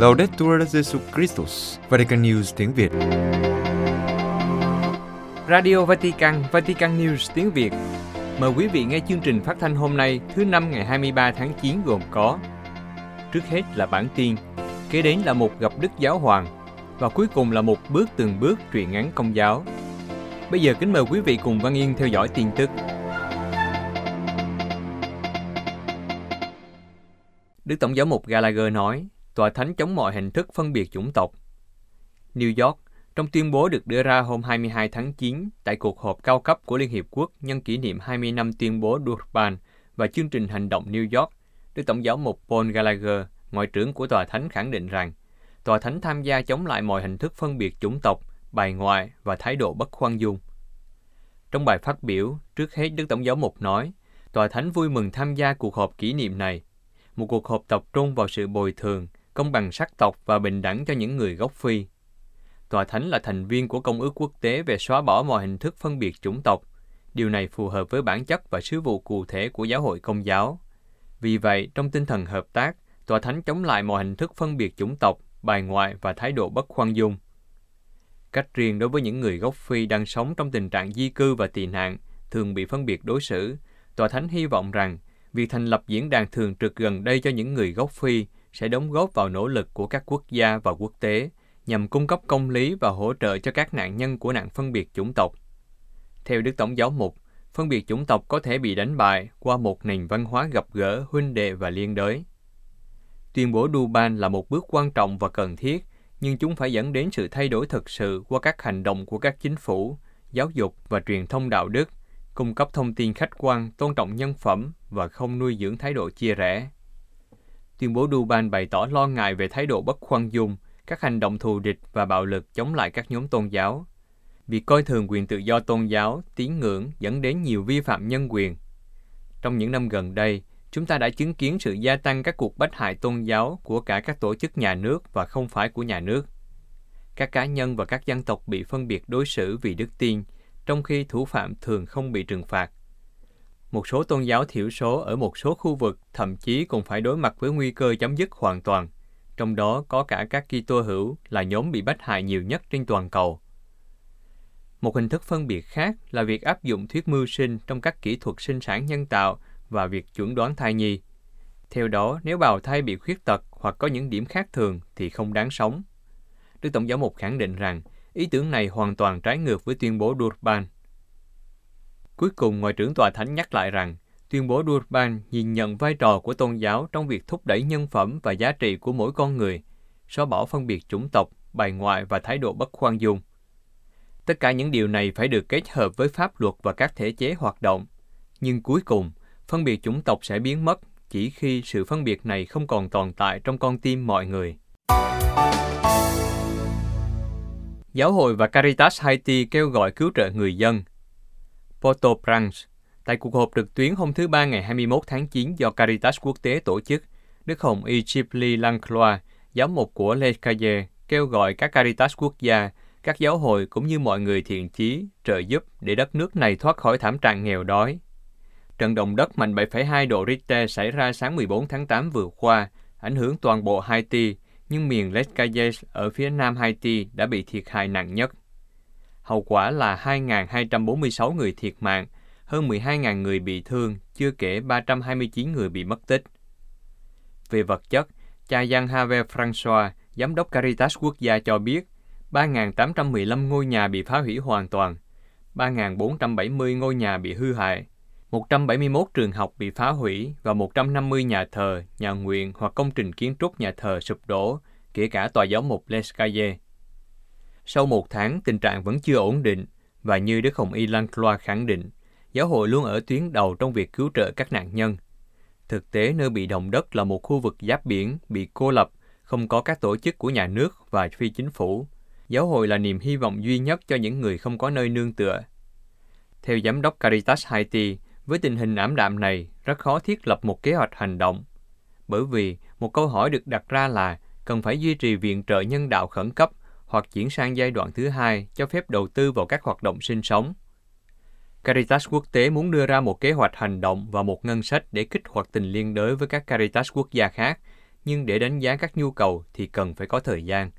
Laudetur Jesu Christus, Vatican News tiếng Việt. Radio Vatican, Vatican News tiếng Việt. Mời quý vị nghe chương trình phát thanh hôm nay thứ năm ngày 23 tháng 9 gồm có Trước hết là bản tin, kế đến là một gặp Đức Giáo Hoàng và cuối cùng là một bước từng bước truyền ngắn công giáo. Bây giờ kính mời quý vị cùng Văn Yên theo dõi tin tức. Đức Tổng giáo mục Gallagher nói, tòa thánh chống mọi hình thức phân biệt chủng tộc. New York, trong tuyên bố được đưa ra hôm 22 tháng 9 tại cuộc họp cao cấp của Liên Hiệp Quốc nhân kỷ niệm 20 năm tuyên bố Durban và chương trình hành động New York, Đức Tổng giáo mục Paul Gallagher, ngoại trưởng của tòa thánh khẳng định rằng tòa thánh tham gia chống lại mọi hình thức phân biệt chủng tộc, bài ngoại và thái độ bất khoan dung. Trong bài phát biểu, trước hết Đức Tổng giáo mục nói, tòa thánh vui mừng tham gia cuộc họp kỷ niệm này, một cuộc họp tập trung vào sự bồi thường, công bằng sắc tộc và bình đẳng cho những người gốc Phi. Tòa Thánh là thành viên của Công ước Quốc tế về xóa bỏ mọi hình thức phân biệt chủng tộc. Điều này phù hợp với bản chất và sứ vụ cụ thể của giáo hội công giáo. Vì vậy, trong tinh thần hợp tác, Tòa Thánh chống lại mọi hình thức phân biệt chủng tộc, bài ngoại và thái độ bất khoan dung. Cách riêng đối với những người gốc Phi đang sống trong tình trạng di cư và tị nạn thường bị phân biệt đối xử, Tòa Thánh hy vọng rằng việc thành lập diễn đàn thường trực gần đây cho những người gốc Phi sẽ đóng góp vào nỗ lực của các quốc gia và quốc tế nhằm cung cấp công lý và hỗ trợ cho các nạn nhân của nạn phân biệt chủng tộc. Theo Đức Tổng giáo mục, phân biệt chủng tộc có thể bị đánh bại qua một nền văn hóa gặp gỡ, huynh đệ và liên đới. Tuyên bố Duban là một bước quan trọng và cần thiết, nhưng chúng phải dẫn đến sự thay đổi thực sự qua các hành động của các chính phủ, giáo dục và truyền thông đạo đức, cung cấp thông tin khách quan, tôn trọng nhân phẩm và không nuôi dưỡng thái độ chia rẽ. Tuyên bố Duban bày tỏ lo ngại về thái độ bất khoan dung, các hành động thù địch và bạo lực chống lại các nhóm tôn giáo. Việc coi thường quyền tự do tôn giáo, tín ngưỡng dẫn đến nhiều vi phạm nhân quyền. Trong những năm gần đây, chúng ta đã chứng kiến sự gia tăng các cuộc bách hại tôn giáo của cả các tổ chức nhà nước và không phải của nhà nước. Các cá nhân và các dân tộc bị phân biệt đối xử vì đức tin, trong khi thủ phạm thường không bị trừng phạt. Một số tôn giáo thiểu số ở một số khu vực thậm chí còn phải đối mặt với nguy cơ chấm dứt hoàn toàn, trong đó có cả các Kitô hữu là nhóm bị bách hại nhiều nhất trên toàn cầu. Một hình thức phân biệt khác là việc áp dụng thuyết mưu sinh trong các kỹ thuật sinh sản nhân tạo và việc chuẩn đoán thai nhi. Theo đó, nếu bào thai bị khuyết tật hoặc có những điểm khác thường thì không đáng sống. Đức Tổng giáo mục khẳng định rằng ý tưởng này hoàn toàn trái ngược với tuyên bố Durban. Cuối cùng, Ngoại trưởng Tòa Thánh nhắc lại rằng tuyên bố Durban nhìn nhận vai trò của tôn giáo trong việc thúc đẩy nhân phẩm và giá trị của mỗi con người, xóa bỏ phân biệt chủng tộc, bài ngoại và thái độ bất khoan dung. Tất cả những điều này phải được kết hợp với pháp luật và các thể chế hoạt động. Nhưng cuối cùng, phân biệt chủng tộc sẽ biến mất chỉ khi sự phân biệt này không còn tồn tại trong con tim mọi người. Giáo hội và Caritas Haiti kêu gọi cứu trợ người dân. Port-au-Prince, tại cuộc họp trực tuyến hôm thứ Ba ngày 21 tháng 9 do Caritas Quốc tế tổ chức, Đức Hồng Egyptly Lanclois, giám mục của Le Caille, kêu gọi các Caritas quốc gia, các giáo hội cũng như mọi người thiện chí trợ giúp để đất nước này thoát khỏi thảm trạng nghèo đói. Trận động đất mạnh 7,2 độ Richter xảy ra sáng 14 tháng 8 vừa qua, ảnh hưởng toàn bộ Haiti, nhưng miền Les Cayes ở phía nam Haiti đã bị thiệt hại nặng nhất. Hậu quả là 2.246 người thiệt mạng, hơn 12.000 người bị thương, chưa kể 329 người bị mất tích. Về vật chất, cha Jean Have François, giám đốc Caritas quốc gia cho biết, 3.815 ngôi nhà bị phá hủy hoàn toàn, 3.470 ngôi nhà bị hư hại, 171 trường học bị phá hủy và 150 nhà thờ, nhà nguyện hoặc công trình kiến trúc nhà thờ sụp đổ, kể cả tòa giáo mục Les Cayes. Sau một tháng, tình trạng vẫn chưa ổn định, và như Đức Hồng Y Lan Cloa khẳng định, giáo hội luôn ở tuyến đầu trong việc cứu trợ các nạn nhân. Thực tế, nơi bị động đất là một khu vực giáp biển, bị cô lập, không có các tổ chức của nhà nước và phi chính phủ. Giáo hội là niềm hy vọng duy nhất cho những người không có nơi nương tựa. Theo giám đốc Caritas Haiti, với tình hình ảm đạm này, rất khó thiết lập một kế hoạch hành động. Bởi vì, một câu hỏi được đặt ra là cần phải duy trì viện trợ nhân đạo khẩn cấp hoặc chuyển sang giai đoạn thứ hai cho phép đầu tư vào các hoạt động sinh sống. Caritas quốc tế muốn đưa ra một kế hoạch hành động và một ngân sách để kích hoạt tình liên đới với các Caritas quốc gia khác nhưng để đánh giá các nhu cầu thì cần phải có thời gian.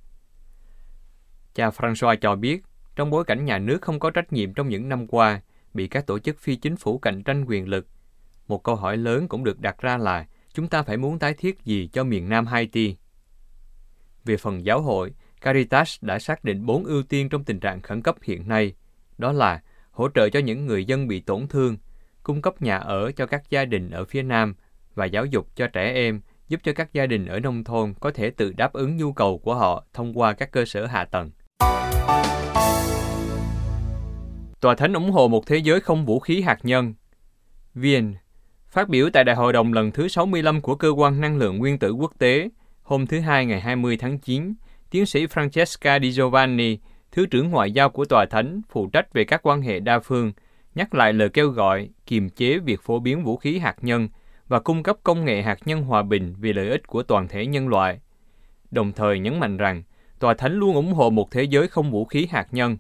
Cha François cho biết, trong bối cảnh nhà nước không có trách nhiệm trong những năm qua, bị các tổ chức phi chính phủ cạnh tranh quyền lực, một câu hỏi lớn cũng được đặt ra là chúng ta phải muốn tái thiết gì cho miền Nam Haiti? Về phần giáo hội, Caritas đã xác định bốn ưu tiên trong tình trạng khẩn cấp hiện nay, đó là hỗ trợ cho những người dân bị tổn thương, cung cấp nhà ở cho các gia đình ở phía Nam và giáo dục cho trẻ em, giúp cho các gia đình ở nông thôn có thể tự đáp ứng nhu cầu của họ thông qua các cơ sở hạ tầng. Tòa Thánh ủng hộ một thế giới không vũ khí hạt nhân. Viên Phát biểu tại Đại hội đồng lần thứ 65 của Cơ quan Năng lượng Nguyên tử Quốc tế hôm thứ Hai ngày 20 tháng 9, tiến sĩ Francesca Di Giovanni, Thứ trưởng Ngoại giao của Tòa Thánh, phụ trách về các quan hệ đa phương, nhắc lại lời kêu gọi kiềm chế việc phổ biến vũ khí hạt nhân và cung cấp công nghệ hạt nhân hòa bình vì lợi ích của toàn thể nhân loại. Đồng thời nhấn mạnh rằng, Tòa Thánh luôn ủng hộ một thế giới không vũ khí hạt nhân.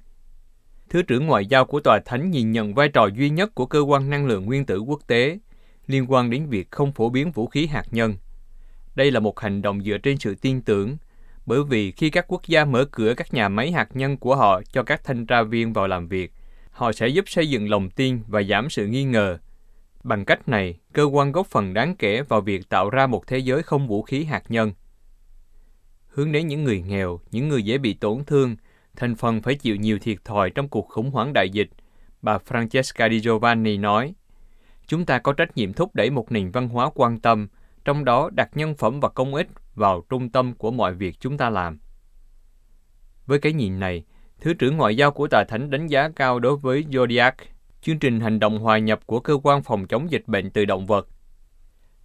Thứ trưởng Ngoại giao của Tòa Thánh nhìn nhận vai trò duy nhất của Cơ quan Năng lượng Nguyên tử Quốc tế liên quan đến việc không phổ biến vũ khí hạt nhân. Đây là một hành động dựa trên sự tin tưởng, bởi vì khi các quốc gia mở cửa các nhà máy hạt nhân của họ cho các thanh tra viên vào làm việc, họ sẽ giúp xây dựng lòng tin và giảm sự nghi ngờ. Bằng cách này, cơ quan góp phần đáng kể vào việc tạo ra một thế giới không vũ khí hạt nhân. Hướng đến những người nghèo, những người dễ bị tổn thương, thành phần phải chịu nhiều thiệt thòi trong cuộc khủng hoảng đại dịch, bà Francesca Di Giovanni nói. Chúng ta có trách nhiệm thúc đẩy một nền văn hóa quan tâm, trong đó đặt nhân phẩm và công ích vào trung tâm của mọi việc chúng ta làm. Với cái nhìn này, Thứ trưởng Ngoại giao của Tà Thánh đánh giá cao đối với Zodiac, chương trình hành động hòa nhập của Cơ quan Phòng chống dịch bệnh từ động vật.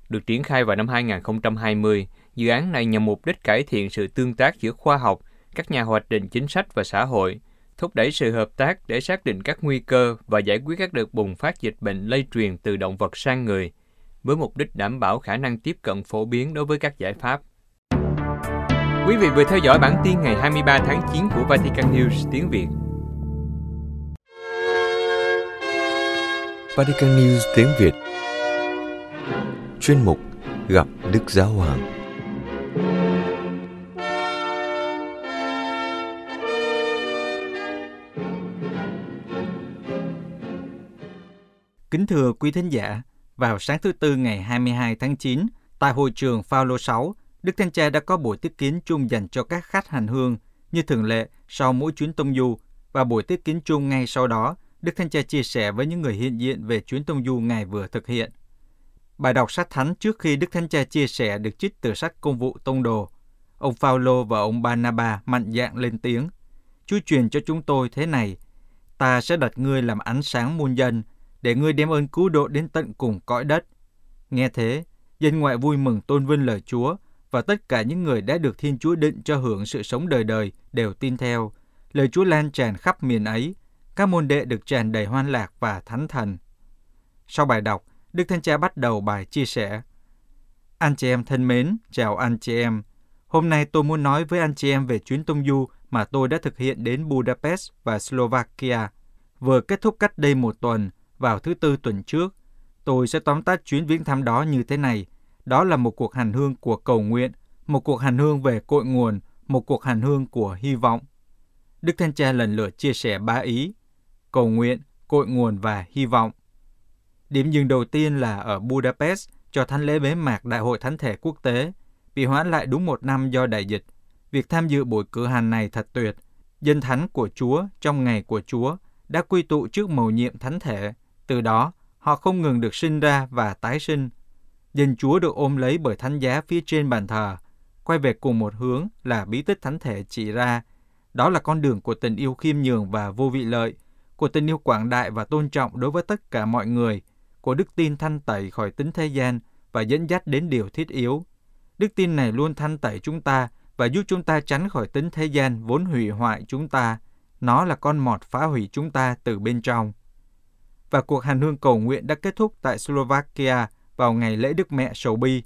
Được triển khai vào năm 2020, dự án này nhằm mục đích cải thiện sự tương tác giữa khoa học, các nhà hoạch định chính sách và xã hội, thúc đẩy sự hợp tác để xác định các nguy cơ và giải quyết các đợt bùng phát dịch bệnh lây truyền từ động vật sang người, với mục đích đảm bảo khả năng tiếp cận phổ biến đối với các giải pháp. Quý vị vừa theo dõi bản tin ngày 23 tháng 9 của Vatican News tiếng Việt. Vatican News tiếng Việt Chuyên mục Gặp Đức Giáo Hoàng Kính thưa quý thính giả, vào sáng thứ Tư ngày 22 tháng 9, tại hội trường Phaolô 6, Đức Thánh Cha đã có buổi tiếp kiến chung dành cho các khách hành hương như thường lệ sau mỗi chuyến tông du và buổi tiếp kiến chung ngay sau đó, Đức Thánh Cha chia sẻ với những người hiện diện về chuyến tông du Ngài vừa thực hiện. Bài đọc sách thánh trước khi Đức Thánh Cha chia sẻ được trích từ sách công vụ tông đồ. Ông Phaolô và ông Barnaba mạnh dạn lên tiếng. Chúa truyền cho chúng tôi thế này, ta sẽ đặt ngươi làm ánh sáng muôn dân, để ngươi đem ơn cứu độ đến tận cùng cõi đất. Nghe thế, dân ngoại vui mừng tôn vinh lời Chúa, và tất cả những người đã được Thiên Chúa định cho hưởng sự sống đời đời đều tin theo. Lời Chúa lan tràn khắp miền ấy, các môn đệ được tràn đầy hoan lạc và thánh thần. Sau bài đọc, Đức Thánh Cha bắt đầu bài chia sẻ. Anh chị em thân mến, chào anh chị em. Hôm nay tôi muốn nói với anh chị em về chuyến tông du mà tôi đã thực hiện đến Budapest và Slovakia. Vừa kết thúc cách đây một tuần, vào thứ tư tuần trước. Tôi sẽ tóm tắt chuyến viếng thăm đó như thế này. Đó là một cuộc hành hương của cầu nguyện, một cuộc hành hương về cội nguồn, một cuộc hành hương của hy vọng. Đức Thanh Cha lần lượt chia sẻ ba ý, cầu nguyện, cội nguồn và hy vọng. Điểm dừng đầu tiên là ở Budapest cho thánh lễ bế mạc Đại hội Thánh thể quốc tế, bị hoãn lại đúng một năm do đại dịch. Việc tham dự buổi cử hành này thật tuyệt. Dân thánh của Chúa trong ngày của Chúa đã quy tụ trước mầu nhiệm thánh thể. Từ đó, họ không ngừng được sinh ra và tái sinh. Dân Chúa được ôm lấy bởi thánh giá phía trên bàn thờ, quay về cùng một hướng là bí tích thánh thể chỉ ra. Đó là con đường của tình yêu khiêm nhường và vô vị lợi, của tình yêu quảng đại và tôn trọng đối với tất cả mọi người, của đức tin thanh tẩy khỏi tính thế gian và dẫn dắt đến điều thiết yếu. Đức tin này luôn thanh tẩy chúng ta và giúp chúng ta tránh khỏi tính thế gian vốn hủy hoại chúng ta. Nó là con mọt phá hủy chúng ta từ bên trong. Và cuộc hành hương cầu nguyện đã kết thúc tại Slovakia vào ngày lễ Đức Mẹ Sầu Bi.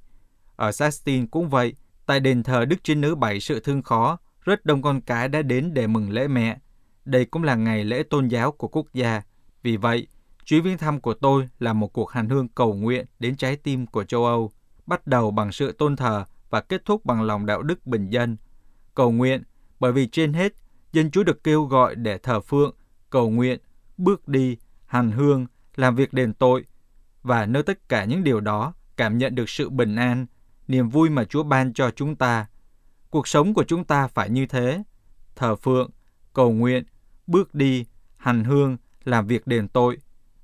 Ở Sastin cũng vậy, tại đền thờ Đức Trinh Nữ Bảy Sự Thương Khó, rất đông con cái đã đến để mừng lễ mẹ. Đây cũng là ngày lễ tôn giáo của quốc gia. Vì vậy, chuyến viếng thăm của tôi là một cuộc hành hương cầu nguyện đến trái tim của châu Âu, bắt đầu bằng sự tôn thờ và kết thúc bằng lòng đạo đức bình dân. Cầu nguyện, bởi vì trên hết, dân Chúa được kêu gọi để thờ phượng, cầu nguyện, bước đi, hành hương, làm việc đền tội, và nơi tất cả những điều đó cảm nhận được sự bình an, niềm vui mà Chúa ban cho chúng ta. Cuộc sống của chúng ta phải như thế. Thờ phượng, cầu nguyện, bước đi, hành hương, làm việc đền tội.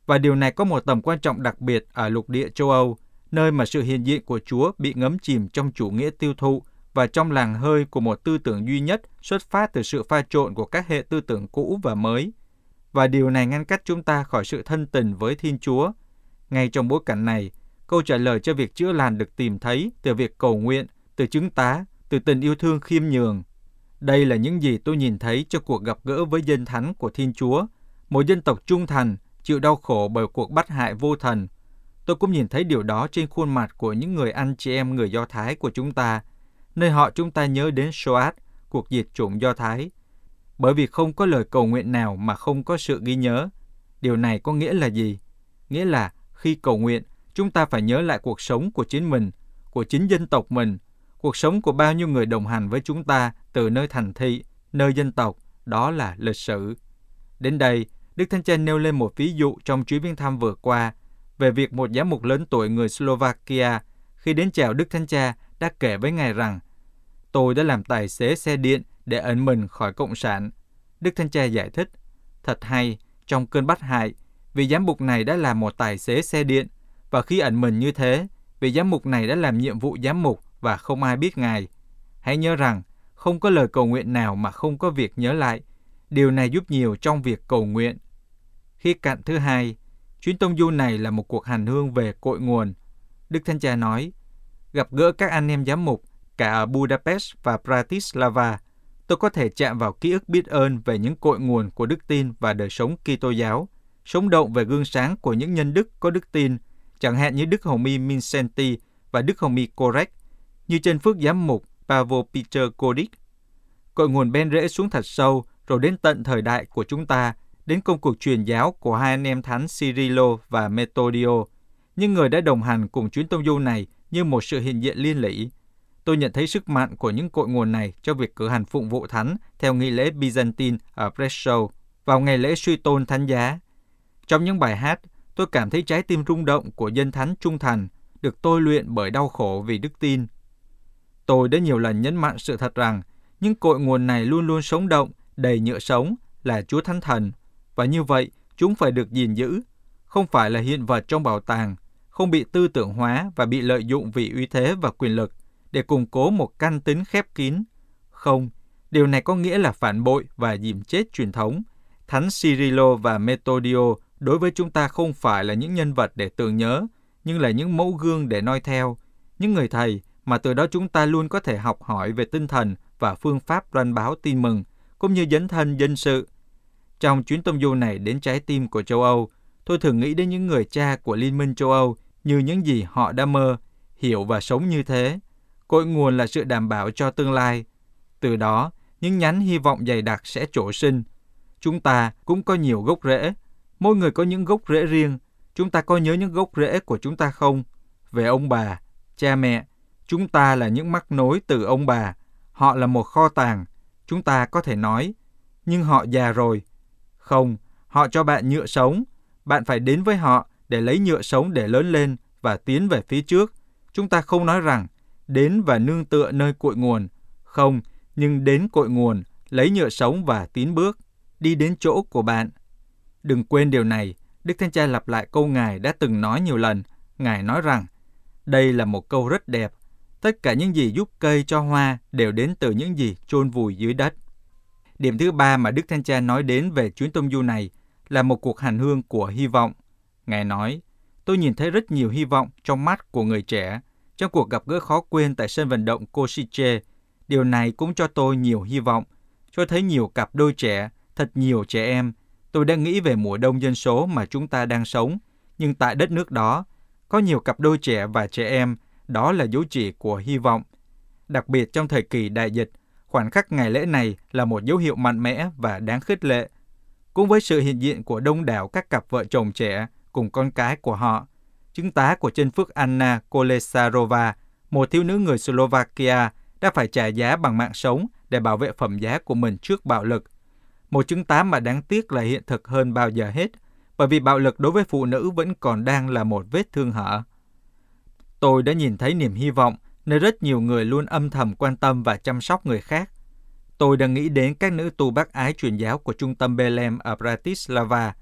Và điều này có một tầm quan trọng đặc biệt ở lục địa châu Âu, nơi mà sự hiện diện của Chúa bị ngấm chìm trong chủ nghĩa tiêu thụ và trong làng hơi của một tư tưởng duy nhất xuất phát từ sự pha trộn của các hệ tư tưởng cũ và mới. Và điều này ngăn cách chúng ta khỏi sự thân tình với Thiên Chúa. Ngay trong bối cảnh này, câu trả lời cho việc chữa lành được tìm thấy từ việc cầu nguyện, từ chứng tá, từ tình yêu thương khiêm nhường. Đây là những gì tôi nhìn thấy trong cuộc gặp gỡ với dân thánh của Thiên Chúa, một dân tộc trung thành, chịu đau khổ bởi cuộc bắt hại vô thần. Tôi cũng nhìn thấy điều đó trên khuôn mặt của những người anh chị em người Do Thái của chúng ta, nơi họ chúng ta nhớ đến Shoat, cuộc diệt chủng Do Thái. Bởi vì không có lời cầu nguyện nào mà không có sự ghi nhớ. Điều này có nghĩa là gì? Nghĩa là khi cầu nguyện, chúng ta phải nhớ lại cuộc sống của chính mình, của chính dân tộc mình, cuộc sống của bao nhiêu người đồng hành với chúng ta từ nơi thành thị, nơi dân tộc, đó là lịch sử. Đến đây, Đức Thánh Cha nêu lên một ví dụ trong chuyến viếng thăm vừa qua về việc một giám mục lớn tuổi người Slovakia khi đến chào Đức Thánh Cha đã kể với Ngài rằng Tôi đã làm tài xế xe điện để ẩn mình khỏi Cộng sản. Đức Thánh Cha giải thích, thật hay, trong cơn bắt hại, vị giám mục này đã là một tài xế xe điện, và khi ẩn mình như thế, vị giám mục này đã làm nhiệm vụ giám mục và không ai biết Ngài. Hãy nhớ rằng, không có lời cầu nguyện nào mà không có việc nhớ lại. Điều này giúp nhiều trong việc cầu nguyện. Khi cạnh thứ hai, chuyến tông du này là một cuộc hành hương về cội nguồn. Đức Thánh Cha nói, gặp gỡ các anh em giám mục cả ở Budapest và Bratislava, tôi có thể chạm vào ký ức biết ơn về những cội nguồn của đức tin và đời sống Kitô giáo, sống động về gương sáng của những nhân đức có đức tin, chẳng hạn như Đức Hồng Y Mincenti và Đức Hồng Y Korek, như trên phước giám mục Pavel Peter Kodik. Cội nguồn bên rễ xuống thật sâu, rồi đến tận thời đại của chúng ta, đến công cuộc truyền giáo của hai anh em thánh Cyrilo và Metodio, những người đã đồng hành cùng chuyến tông du này như một sự hiện diện liên lỉ. Tôi nhận thấy sức mạnh của những cội nguồn này cho việc cử hành phụng vụ thánh theo nghi lễ Byzantine ở Breslau vào ngày lễ suy tôn thánh giá. Trong những bài hát, tôi cảm thấy trái tim rung động của dân thánh trung thành được tôi luyện bởi đau khổ vì đức tin. Tôi đã nhiều lần nhấn mạnh sự thật rằng những cội nguồn này luôn luôn sống động, đầy nhựa sống là Chúa Thánh Thần, và như vậy chúng phải được gìn giữ, không phải là hiện vật trong bảo tàng, không bị tư tưởng hóa và bị lợi dụng vì uy thế và quyền lực để củng cố một căn tính khép kín. Không, điều này có nghĩa là phản bội và dìm chết truyền thống. Thánh Cyrilo và Methodio đối với chúng ta không phải là những nhân vật để tưởng nhớ, nhưng là những mẫu gương để noi theo, những người thầy mà từ đó chúng ta luôn có thể học hỏi về tinh thần và phương pháp loan báo tin mừng, cũng như dấn thân dân sự. Trong chuyến tông du này đến trái tim của châu Âu, tôi thường nghĩ đến những người cha của Liên minh châu Âu như những gì họ đã mơ, hiểu và sống như thế. Cội nguồn là sự đảm bảo cho tương lai. Từ đó, những nhánh hy vọng dày đặc sẽ trổ sinh. Chúng ta cũng có nhiều gốc rễ. Mỗi người có những gốc rễ riêng. Chúng ta có nhớ những gốc rễ của chúng ta không? Về ông bà, cha mẹ, chúng ta là những mắc nối từ ông bà. Họ là một kho tàng. Chúng ta có thể nói, nhưng họ già rồi. Không, họ cho bạn nhựa sống. Bạn phải đến với họ để lấy nhựa sống để lớn lên và tiến về phía trước. Chúng ta không nói rằng đến và nương tựa nơi cội nguồn. Không, nhưng đến cội nguồn, lấy nhựa sống và tiến bước, đi đến chỗ của bạn. Đừng quên điều này, Đức Thánh Cha lặp lại câu Ngài đã từng nói nhiều lần. Ngài nói rằng, đây là một câu rất đẹp. Tất cả những gì giúp cây cho hoa đều đến từ những gì chôn vùi dưới đất. Điểm thứ ba mà Đức Thánh Cha nói đến về chuyến tông du này là một cuộc hành hương của hy vọng. Ngài nói, tôi nhìn thấy rất nhiều hy vọng trong mắt của người trẻ trong cuộc gặp gỡ khó quên tại sân vận động Kosice. điều này cũng cho tôi nhiều hy vọng, cho thấy nhiều cặp đôi trẻ, thật nhiều trẻ em. Tôi đang nghĩ về mùa đông dân số mà chúng ta đang sống, nhưng tại đất nước đó, có nhiều cặp đôi trẻ và trẻ em, đó là dấu chỉ của hy vọng. Đặc biệt trong thời kỳ đại dịch, khoảnh khắc ngày lễ này là một dấu hiệu mạnh mẽ và đáng khích lệ. Cũng với sự hiện diện của đông đảo các cặp vợ chồng trẻ cùng con cái của họ, chứng tá của chân phước Anna Kolesarova, một thiếu nữ người Slovakia đã phải trả giá bằng mạng sống để bảo vệ phẩm giá của mình trước bạo lực. Một chứng tá mà đáng tiếc là hiện thực hơn bao giờ hết, bởi vì bạo lực đối với phụ nữ vẫn còn đang là một vết thương hở. Tôi đã nhìn thấy niềm hy vọng nơi rất nhiều người luôn âm thầm quan tâm và chăm sóc người khác. Tôi đang nghĩ đến các nữ tu bác ái truyền giáo của trung tâm Belem ở Bratislava.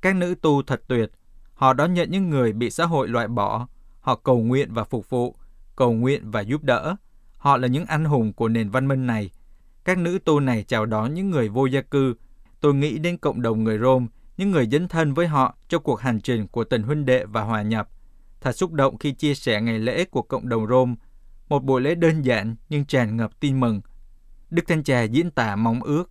Các nữ tu thật tuyệt. Họ đón nhận những người bị xã hội loại bỏ. Họ cầu nguyện và phục vụ, cầu nguyện và giúp đỡ. Họ là những anh hùng của nền văn minh này. Các nữ tu này chào đón những người vô gia cư. Tôi nghĩ đến cộng đồng người Rome, những người dấn thân với họ trong cuộc hành trình của tình huynh đệ và hòa nhập. Thật xúc động khi chia sẻ ngày lễ của cộng đồng Rome, một buổi lễ đơn giản nhưng tràn ngập tin mừng. Đức Thánh Cha diễn tả mong ước.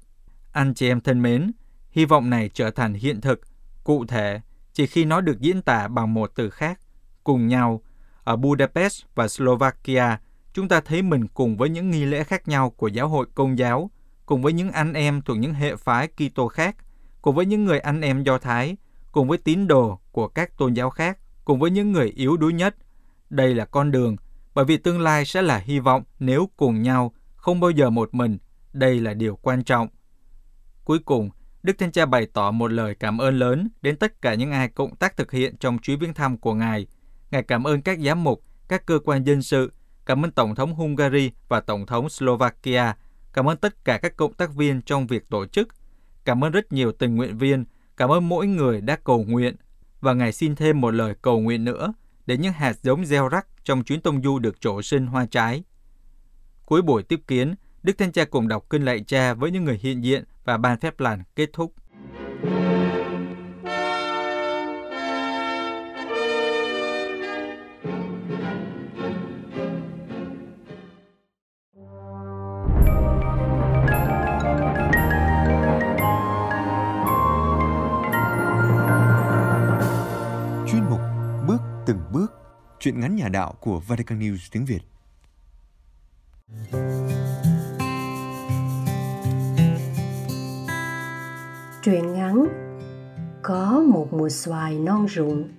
Anh chị em thân mến, hy vọng này trở thành hiện thực, cụ thể, chỉ khi nó được diễn tả bằng một từ khác, cùng nhau. Ở Budapest và Slovakia, chúng ta thấy mình cùng với những nghi lễ khác nhau của giáo hội công giáo, cùng với những anh em thuộc những hệ phái Kitô khác, cùng với những người anh em Do Thái, cùng với tín đồ của các tôn giáo khác, cùng với những người yếu đuối nhất. Đây là con đường, bởi vì tương lai sẽ là hy vọng nếu cùng nhau, không bao giờ một mình. Đây là điều quan trọng. Cuối cùng, Đức Thánh Cha bày tỏ một lời cảm ơn lớn đến tất cả những ai cộng tác thực hiện trong chuyến viếng thăm của Ngài. Ngài cảm ơn các giám mục, các cơ quan dân sự, cảm ơn Tổng thống Hungary và Tổng thống Slovakia, cảm ơn tất cả các cộng tác viên trong việc tổ chức, cảm ơn rất nhiều tình nguyện viên, cảm ơn mỗi người đã cầu nguyện. Và Ngài xin thêm một lời cầu nguyện nữa để những hạt giống gieo rắc trong chuyến tông du được trổ sinh hoa trái. Cuối buổi tiếp kiến, Đức Thánh Cha cùng đọc kinh lạy cha với những người hiện diện và ban phép lành kết thúc. Nhà đạo của Vatican News tiếng Việt. Truyện ngắn Có một mùa xoài non rụng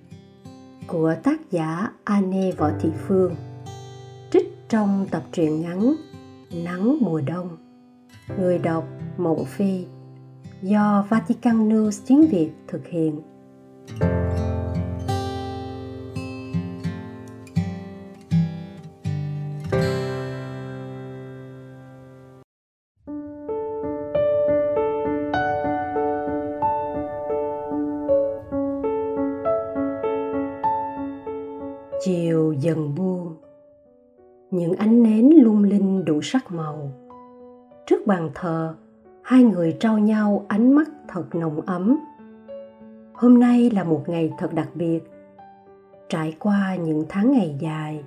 của tác giả Anne Võ Thị Phương, trích trong tập truyện ngắn Nắng mùa đông. Người đọc Mộng Phi do Vatican News tiếng Việt thực hiện. chiều thờ, hai người trao nhau ánh mắt thật nồng ấm. Hôm nay là một ngày thật đặc biệt. Trải qua những tháng ngày dài,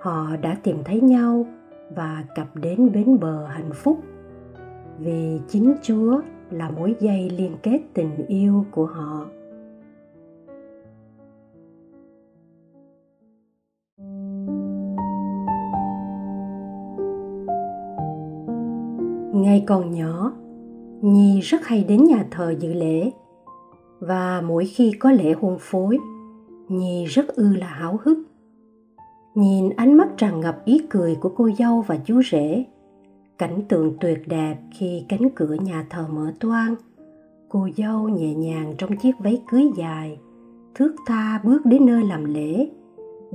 họ đã tìm thấy nhau và cập đến bến bờ hạnh phúc. Vì chính chúa là mối dây liên kết tình yêu của họ. Ngày còn nhỏ, Nhi rất hay đến nhà thờ dự lễ. Và mỗi khi có lễ hôn phối, Nhi rất ư là háo hức. Nhìn ánh mắt tràn ngập ý cười của cô dâu và chú rể, cảnh tượng tuyệt đẹp khi cánh cửa nhà thờ mở toang, cô dâu nhẹ nhàng trong chiếc váy cưới dài, thước tha bước đến nơi làm lễ,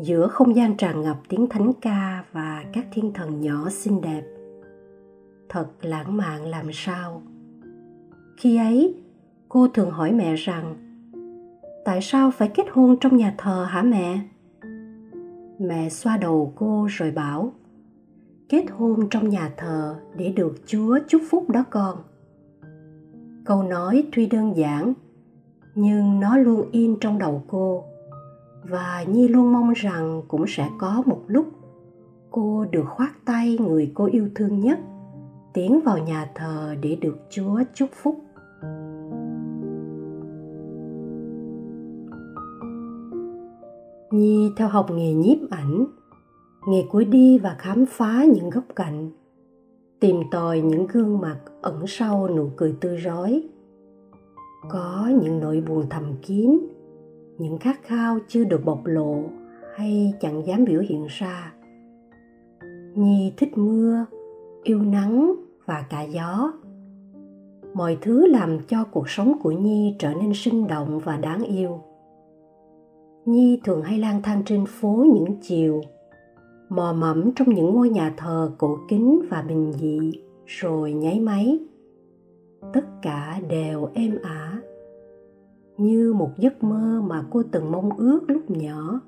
giữa không gian tràn ngập tiếng thánh ca và các thiên thần nhỏ xinh đẹp thật lãng mạn làm sao? Khi ấy, cô thường hỏi mẹ rằng, tại sao phải kết hôn trong nhà thờ hả mẹ? Mẹ xoa đầu cô rồi bảo, kết hôn trong nhà thờ để được chúa chúc phúc đó con. Câu nói tuy đơn giản, nhưng nó luôn in trong đầu cô, và nhi luôn mong rằng cũng sẽ có một lúc cô được khoác tay người cô yêu thương nhất tiến vào nhà thờ để được Chúa chúc phúc. Nhi theo học nghề nhiếp ảnh, nghề cuối đi và khám phá những góc cạnh, tìm tòi những gương mặt ẩn sau nụ cười tươi rói. Có những nỗi buồn thầm kín, những khát khao chưa được bộc lộ hay chẳng dám biểu hiện ra Nhi thích mưa, yêu nắng và cả gió. Mọi thứ làm cho cuộc sống của Nhi trở nên sinh động và đáng yêu. Nhi thường hay lang thang trên phố những chiều, mò mẫm trong những ngôi nhà thờ cổ kính và bình dị rồi nháy máy. Tất cả đều êm ả, như một giấc mơ mà cô từng mong ước lúc nhỏ.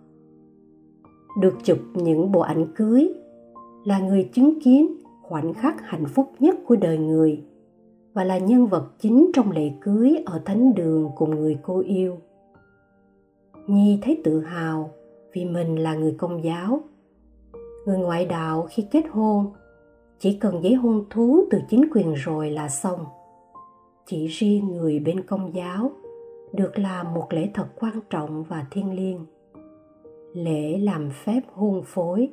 Được chụp những bộ ảnh cưới là người chứng kiến khoảnh khắc hạnh phúc nhất của đời người và là nhân vật chính trong lễ cưới ở thánh đường cùng người cô yêu. Nhi thấy tự hào vì mình là người công giáo. Người ngoại đạo khi kết hôn, chỉ cần giấy hôn thú từ chính quyền rồi là xong. Chỉ riêng người bên công giáo được làm một lễ thật quan trọng và thiêng liêng. Lễ làm phép hôn phối.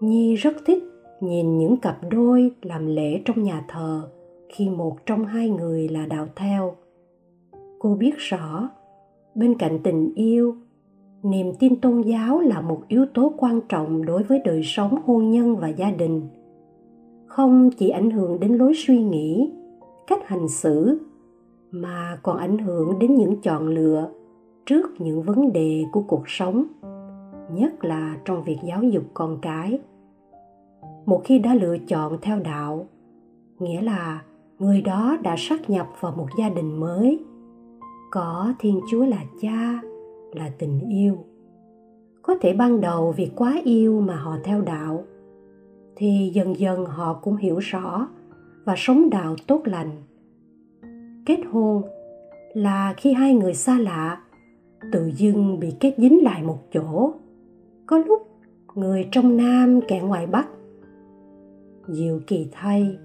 Nhi rất thích nhìn những cặp đôi làm lễ trong nhà thờ khi một trong hai người là đạo theo. Cô biết rõ, bên cạnh tình yêu, niềm tin tôn giáo là một yếu tố quan trọng đối với đời sống hôn nhân và gia đình. Không chỉ ảnh hưởng đến lối suy nghĩ, cách hành xử, mà còn ảnh hưởng đến những chọn lựa trước những vấn đề của cuộc sống, nhất là trong việc giáo dục con cái một khi đã lựa chọn theo đạo. Nghĩa là người đó đã sát nhập vào một gia đình mới. Có thiên chúa là cha, là tình yêu. Có thể ban đầu vì quá yêu mà họ theo đạo, thì dần dần họ cũng hiểu rõ và sống đạo tốt lành. Kết hôn là khi hai người xa lạ, tự dưng bị kết dính lại một chỗ. Có lúc người trong nam kẻ ngoài bắc diệu kỳ thay.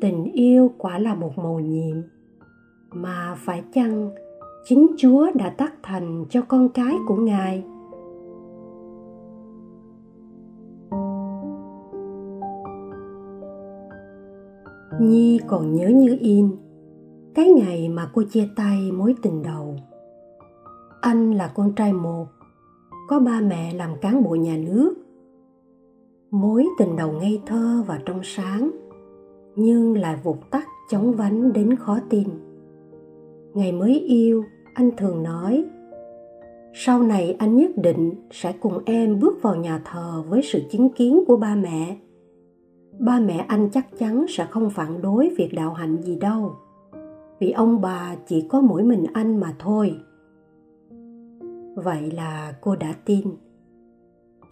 Tình yêu quả là một màu nhiệm, mà phải chăng chính chúa đã tác thành cho con cái của ngài? Nhi còn nhớ như in, cái ngày mà cô chia tay mối tình đầu. Anh là con trai một, có ba mẹ làm cán bộ nhà nước mối tình đầu ngây thơ và trong sáng, nhưng lại vụt tắt chóng vánh đến khó tin. Ngày mới yêu, anh thường nói, sau này anh nhất định sẽ cùng em bước vào nhà thờ với sự chứng kiến của ba mẹ. Ba mẹ anh chắc chắn sẽ không phản đối việc đạo hạnh gì đâu, vì ông bà chỉ có mỗi mình anh mà thôi. Vậy là cô đã tin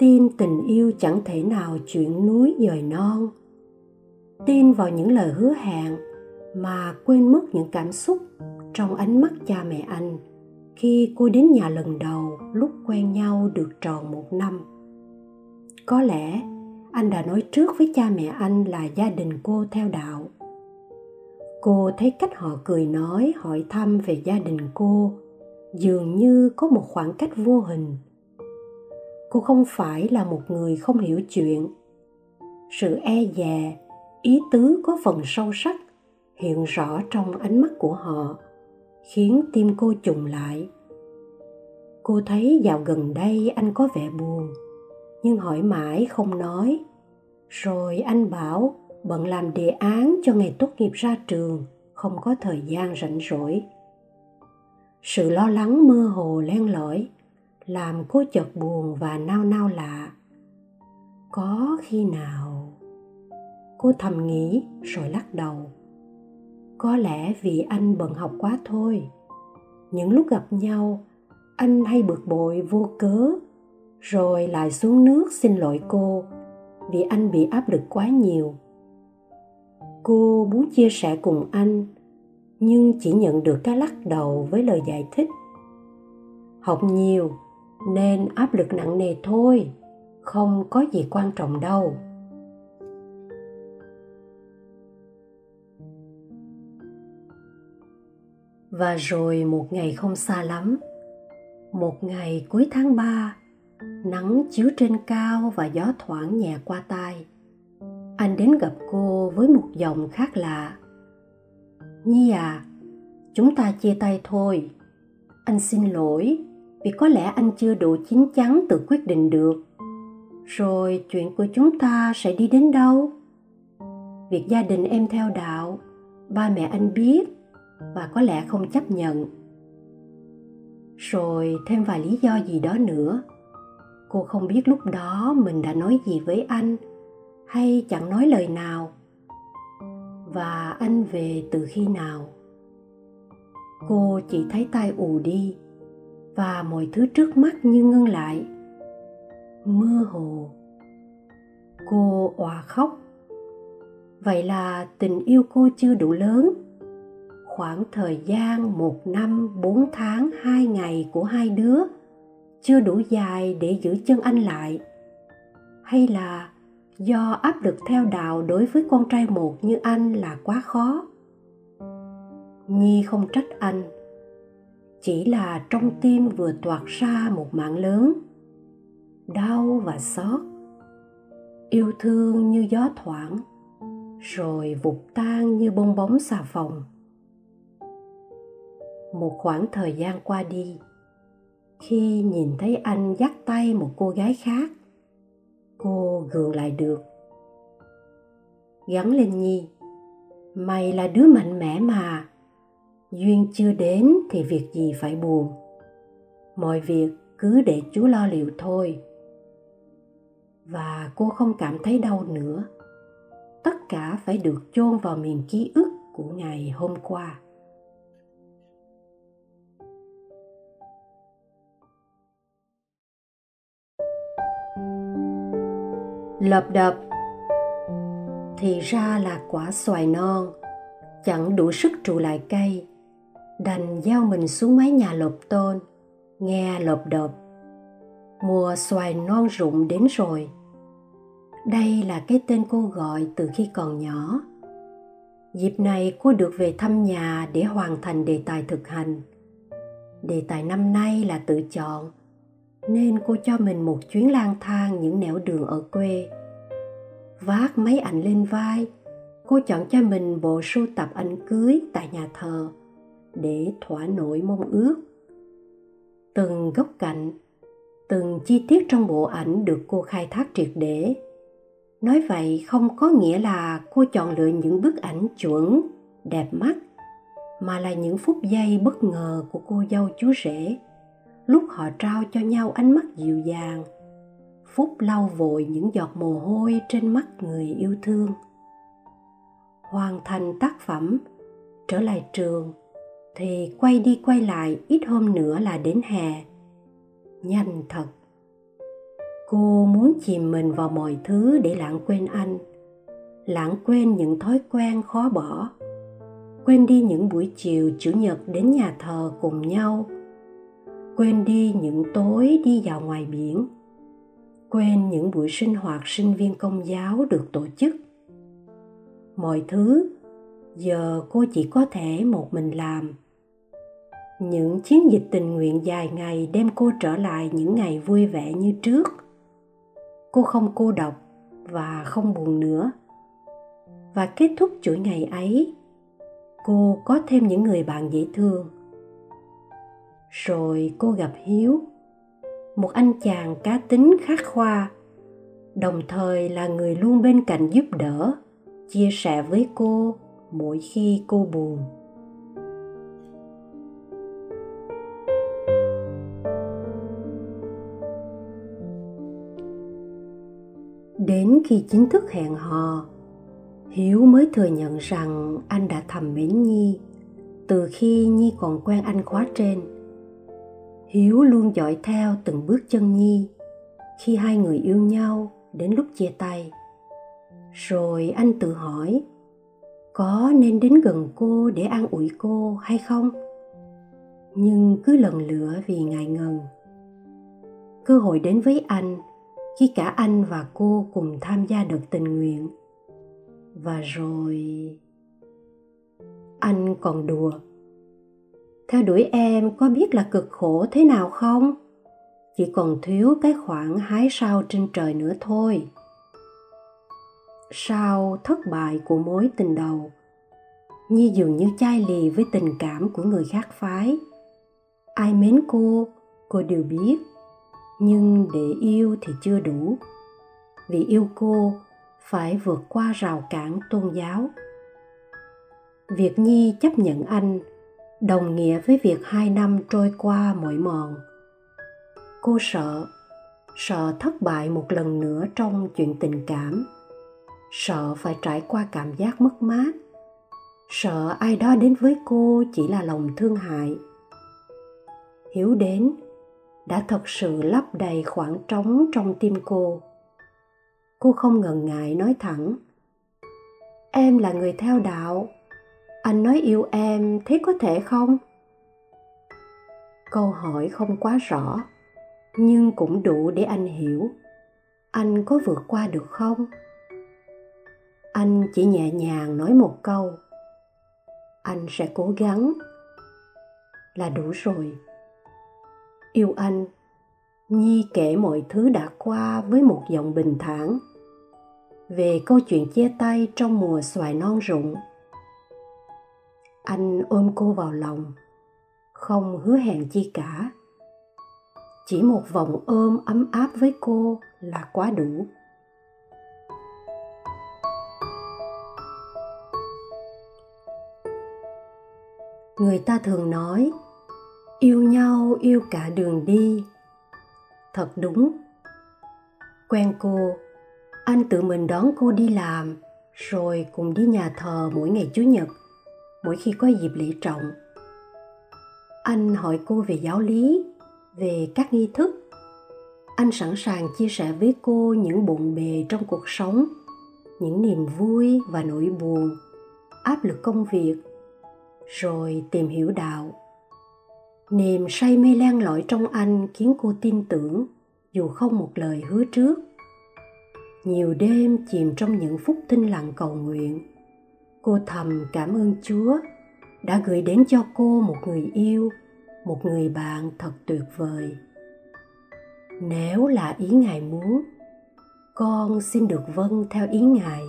tin tình yêu chẳng thể nào chuyển núi dời non. Tin vào những lời hứa hẹn mà quên mất những cảm xúc trong ánh mắt cha mẹ anh khi cô đến nhà lần đầu lúc quen nhau được tròn một năm. Có lẽ anh đã nói trước với cha mẹ anh là gia đình cô theo đạo. Cô thấy cách họ cười nói, hỏi thăm về gia đình cô, dường như có một khoảng cách vô hình cô không phải là một người không hiểu chuyện. Sự e dè, ý tứ có phần sâu sắc hiện rõ trong ánh mắt của họ, khiến tim cô trùng lại. Cô thấy dạo gần đây anh có vẻ buồn, nhưng hỏi mãi không nói. Rồi anh bảo bận làm đề án cho ngày tốt nghiệp ra trường, không có thời gian rảnh rỗi. Sự lo lắng mơ hồ len lỏi làm cô chợt buồn và nao nao lạ có khi nào cô thầm nghĩ rồi lắc đầu, có lẽ vì anh bận học quá thôi, những lúc gặp nhau anh hay bực bội vô cớ, rồi lại xuống nước xin lỗi cô vì anh bị áp lực quá nhiều cô muốn chia sẻ cùng anh, nhưng chỉ nhận được cái lắc đầu với lời giải thích, học nhiều nên áp lực nặng nề thôi, không có gì quan trọng đâu. Và rồi một ngày không xa lắm, một ngày cuối tháng ba, nắng chiếu trên cao và gió thoảng nhẹ qua tai. Anh đến gặp cô với một giọng khác lạ. Nhi à chúng ta chia tay thôi, anh xin lỗi vì có lẽ anh chưa đủ chín chắn tự quyết định được. Rồi chuyện của chúng ta sẽ đi đến đâu? Việc gia đình em theo đạo, ba mẹ anh biết và có lẽ không chấp nhận. Rồi thêm vài lý do gì đó nữa. Cô không biết lúc đó mình đã nói gì với anh hay chẳng nói lời nào. Và anh về từ khi nào? Cô chỉ thấy tai ù đi và mọi thứ trước mắt như ngưng lại. Mơ hồ. Cô òa khóc. Vậy là tình yêu cô chưa đủ lớn. Khoảng thời gian một năm, bốn tháng, hai ngày của hai đứa chưa đủ dài để giữ chân anh lại. Hay là do áp lực theo đạo đối với con trai một như anh là quá khó. Nhi không trách anh chỉ là trong tim vừa toạt ra một mạng lớn. Đau và xót. Yêu thương như gió thoảng, rồi vụt tan như bong bóng xà phòng. Một khoảng thời gian qua đi, khi nhìn thấy anh dắt tay một cô gái khác, cô gượng lại được. Gắn lên nhi, mày là đứa mạnh mẽ mà duyên chưa đến thì việc gì phải buồn. Mọi việc cứ để chúa lo liệu thôi. Và cô không cảm thấy đau nữa. Tất cả phải được chôn vào miền ký ức của ngày hôm qua. Lập đập, thì ra là quả xoài non, chẳng đủ sức trụ lại cây đành giao mình xuống mái nhà lợp tôn, nghe lợp độp. Mùa xoài non rụng đến rồi. Đây là cái tên cô gọi từ khi còn nhỏ. Dịp này cô được về thăm nhà để hoàn thành đề tài thực hành. Đề tài năm nay là tự chọn, nên cô cho mình một chuyến lang thang những nẻo đường ở quê. Vác máy ảnh lên vai, cô chọn cho mình bộ sưu tập ảnh cưới tại nhà thờ để thỏa nổi mong ước. Từng góc cạnh, từng chi tiết trong bộ ảnh được cô khai thác triệt để. Nói vậy không có nghĩa là cô chọn lựa những bức ảnh chuẩn, đẹp mắt, mà là những phút giây bất ngờ của cô dâu chú rể. Lúc họ trao cho nhau ánh mắt dịu dàng, phút lau vội những giọt mồ hôi trên mắt người yêu thương. Hoàn thành tác phẩm, trở lại trường thì quay đi quay lại ít hôm nữa là đến hè. Nhanh thật. Cô muốn chìm mình vào mọi thứ để lãng quên anh, lãng quên những thói quen khó bỏ, quên đi những buổi chiều chủ nhật đến nhà thờ cùng nhau, quên đi những tối đi vào ngoài biển, quên những buổi sinh hoạt sinh viên công giáo được tổ chức. Mọi thứ giờ cô chỉ có thể một mình làm. Những chiến dịch tình nguyện dài ngày đem cô trở lại những ngày vui vẻ như trước. Cô không cô độc và không buồn nữa. Và kết thúc chuỗi ngày ấy, cô có thêm những người bạn dễ thương. Rồi cô gặp hiếu, một anh chàng cá tính khắc khoa, đồng thời là người luôn bên cạnh giúp đỡ, chia sẻ với cô mỗi khi cô buồn. Đến khi chính thức hẹn hò, hiếu mới thừa nhận rằng anh đã thầm mến nhi từ khi nhi còn quen anh khóa trên. Hiếu luôn dõi theo từng bước chân nhi khi hai người yêu nhau đến lúc chia tay. Rồi anh tự hỏi có nên đến gần cô để an ủi cô hay không? Nhưng cứ lần lửa vì ngại ngần. Cơ hội đến với anh khi cả anh và cô cùng tham gia đợt tình nguyện. Và rồi, anh còn đùa. Theo đuổi em có biết là cực khổ thế nào không? Chỉ còn thiếu cái khoảng hái sao trên trời nữa thôi sau thất bại của mối tình đầu. Nhi dường như chai lì với tình cảm của người khác phái. Ai mến cô cô đều biết, nhưng để yêu thì chưa đủ. Vì yêu cô, phải vượt qua rào cản tôn giáo. Việc nhi chấp nhận anh đồng nghĩa với việc hai năm trôi qua mỏi mòn. Cô sợ sợ thất bại một lần nữa trong chuyện tình cảm sợ phải trải qua cảm giác mất mát. Sợ ai đó đến với cô chỉ là lòng thương hại. Hiếu đến, đã thật sự lấp đầy khoảng trống trong tim cô. Cô không ngần ngại nói thẳng, em là người theo đạo. Anh nói yêu em thế có thể không? Câu hỏi không quá rõ, nhưng cũng đủ để anh hiểu. Anh có vượt qua được không? Anh chỉ nhẹ nhàng nói một câu. Anh sẽ cố gắng. Là đủ rồi. Yêu anh, nhi kể mọi thứ đã qua với một giọng bình thản. Về câu chuyện chia tay trong mùa xoài non rụng. Anh ôm cô vào lòng, không hứa hẹn chi cả. Chỉ một vòng ôm ấm áp với cô là quá đủ. Người ta thường nói, yêu nhau, yêu cả đường đi. Thật đúng. Quen cô, anh tự mình đón cô đi làm, rồi cùng đi nhà thờ mỗi ngày chủ nhật, mỗi khi có dịp lễ trọng. Anh hỏi cô về giáo lý, về các nghi thức. Anh sẵn sàng chia sẻ với cô những bộn bề trong cuộc sống, những niềm vui và nỗi buồn, áp lực công việc rồi tìm hiểu đạo. Niềm say mê len lỏi trong anh khiến cô tin tưởng, dù không một lời hứa trước. Nhiều đêm chìm trong những phút thinh lặng cầu nguyện, cô thầm cảm ơn chúa đã gửi đến cho cô một người yêu, một người bạn thật tuyệt vời. Nếu là ý ngài muốn, con xin được vâng theo ý ngài.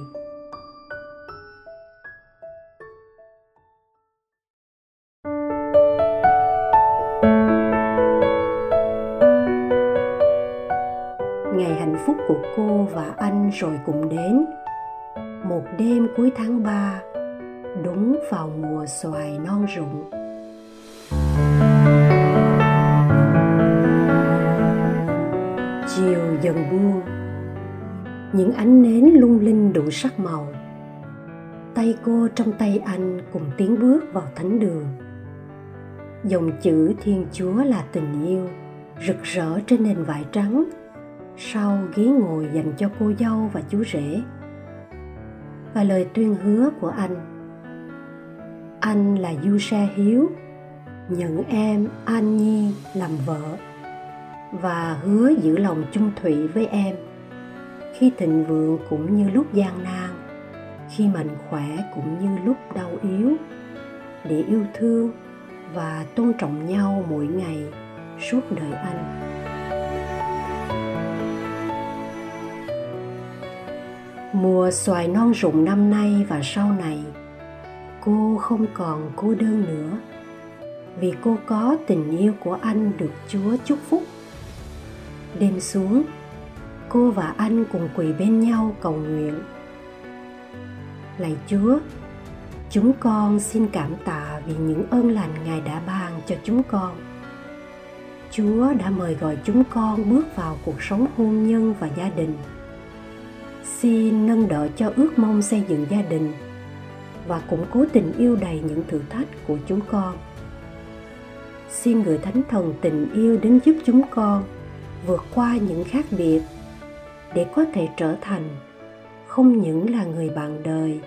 Phúc của cô và anh rồi cũng đến. Một đêm cuối tháng ba, đúng vào mùa xoài non rụng. Chiều dần buông, những ánh nến lung linh đủ sắc màu. Tay cô trong tay anh cùng tiến bước vào thánh đường. Dòng chữ thiên chúa là tình yêu, rực rỡ trên nền vải trắng sau ghế ngồi dành cho cô dâu và chú rể. Và lời tuyên hứa của anh. Anh là du sa hiếu, nhận em an nhi làm vợ và hứa giữ lòng chung thủy với em khi thịnh vượng cũng như lúc gian nan, khi mạnh khỏe cũng như lúc đau yếu. Để yêu thương và tôn trọng nhau mỗi ngày suốt đời anh. Mùa xoài non rụng năm nay và sau này, cô không còn cô đơn nữa. Vì cô có tình yêu của anh được chúa chúc phúc. Đêm xuống, cô và anh cùng quỳ bên nhau cầu nguyện. Lạy chúa, chúng con xin cảm tạ vì những ơn lành ngài đã ban cho chúng con. Chúa đã mời gọi chúng con bước vào cuộc sống hôn nhân và gia đình xin nâng đỡ cho ước mong xây dựng gia đình và củng cố tình yêu đầy những thử thách của chúng con. Xin người thánh thần tình yêu đến giúp chúng con vượt qua những khác biệt để có thể trở thành không những là người bạn đời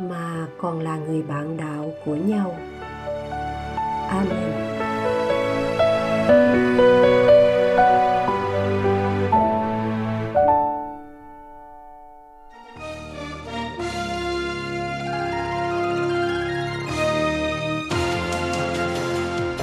mà còn là người bạn đạo của nhau. Amen.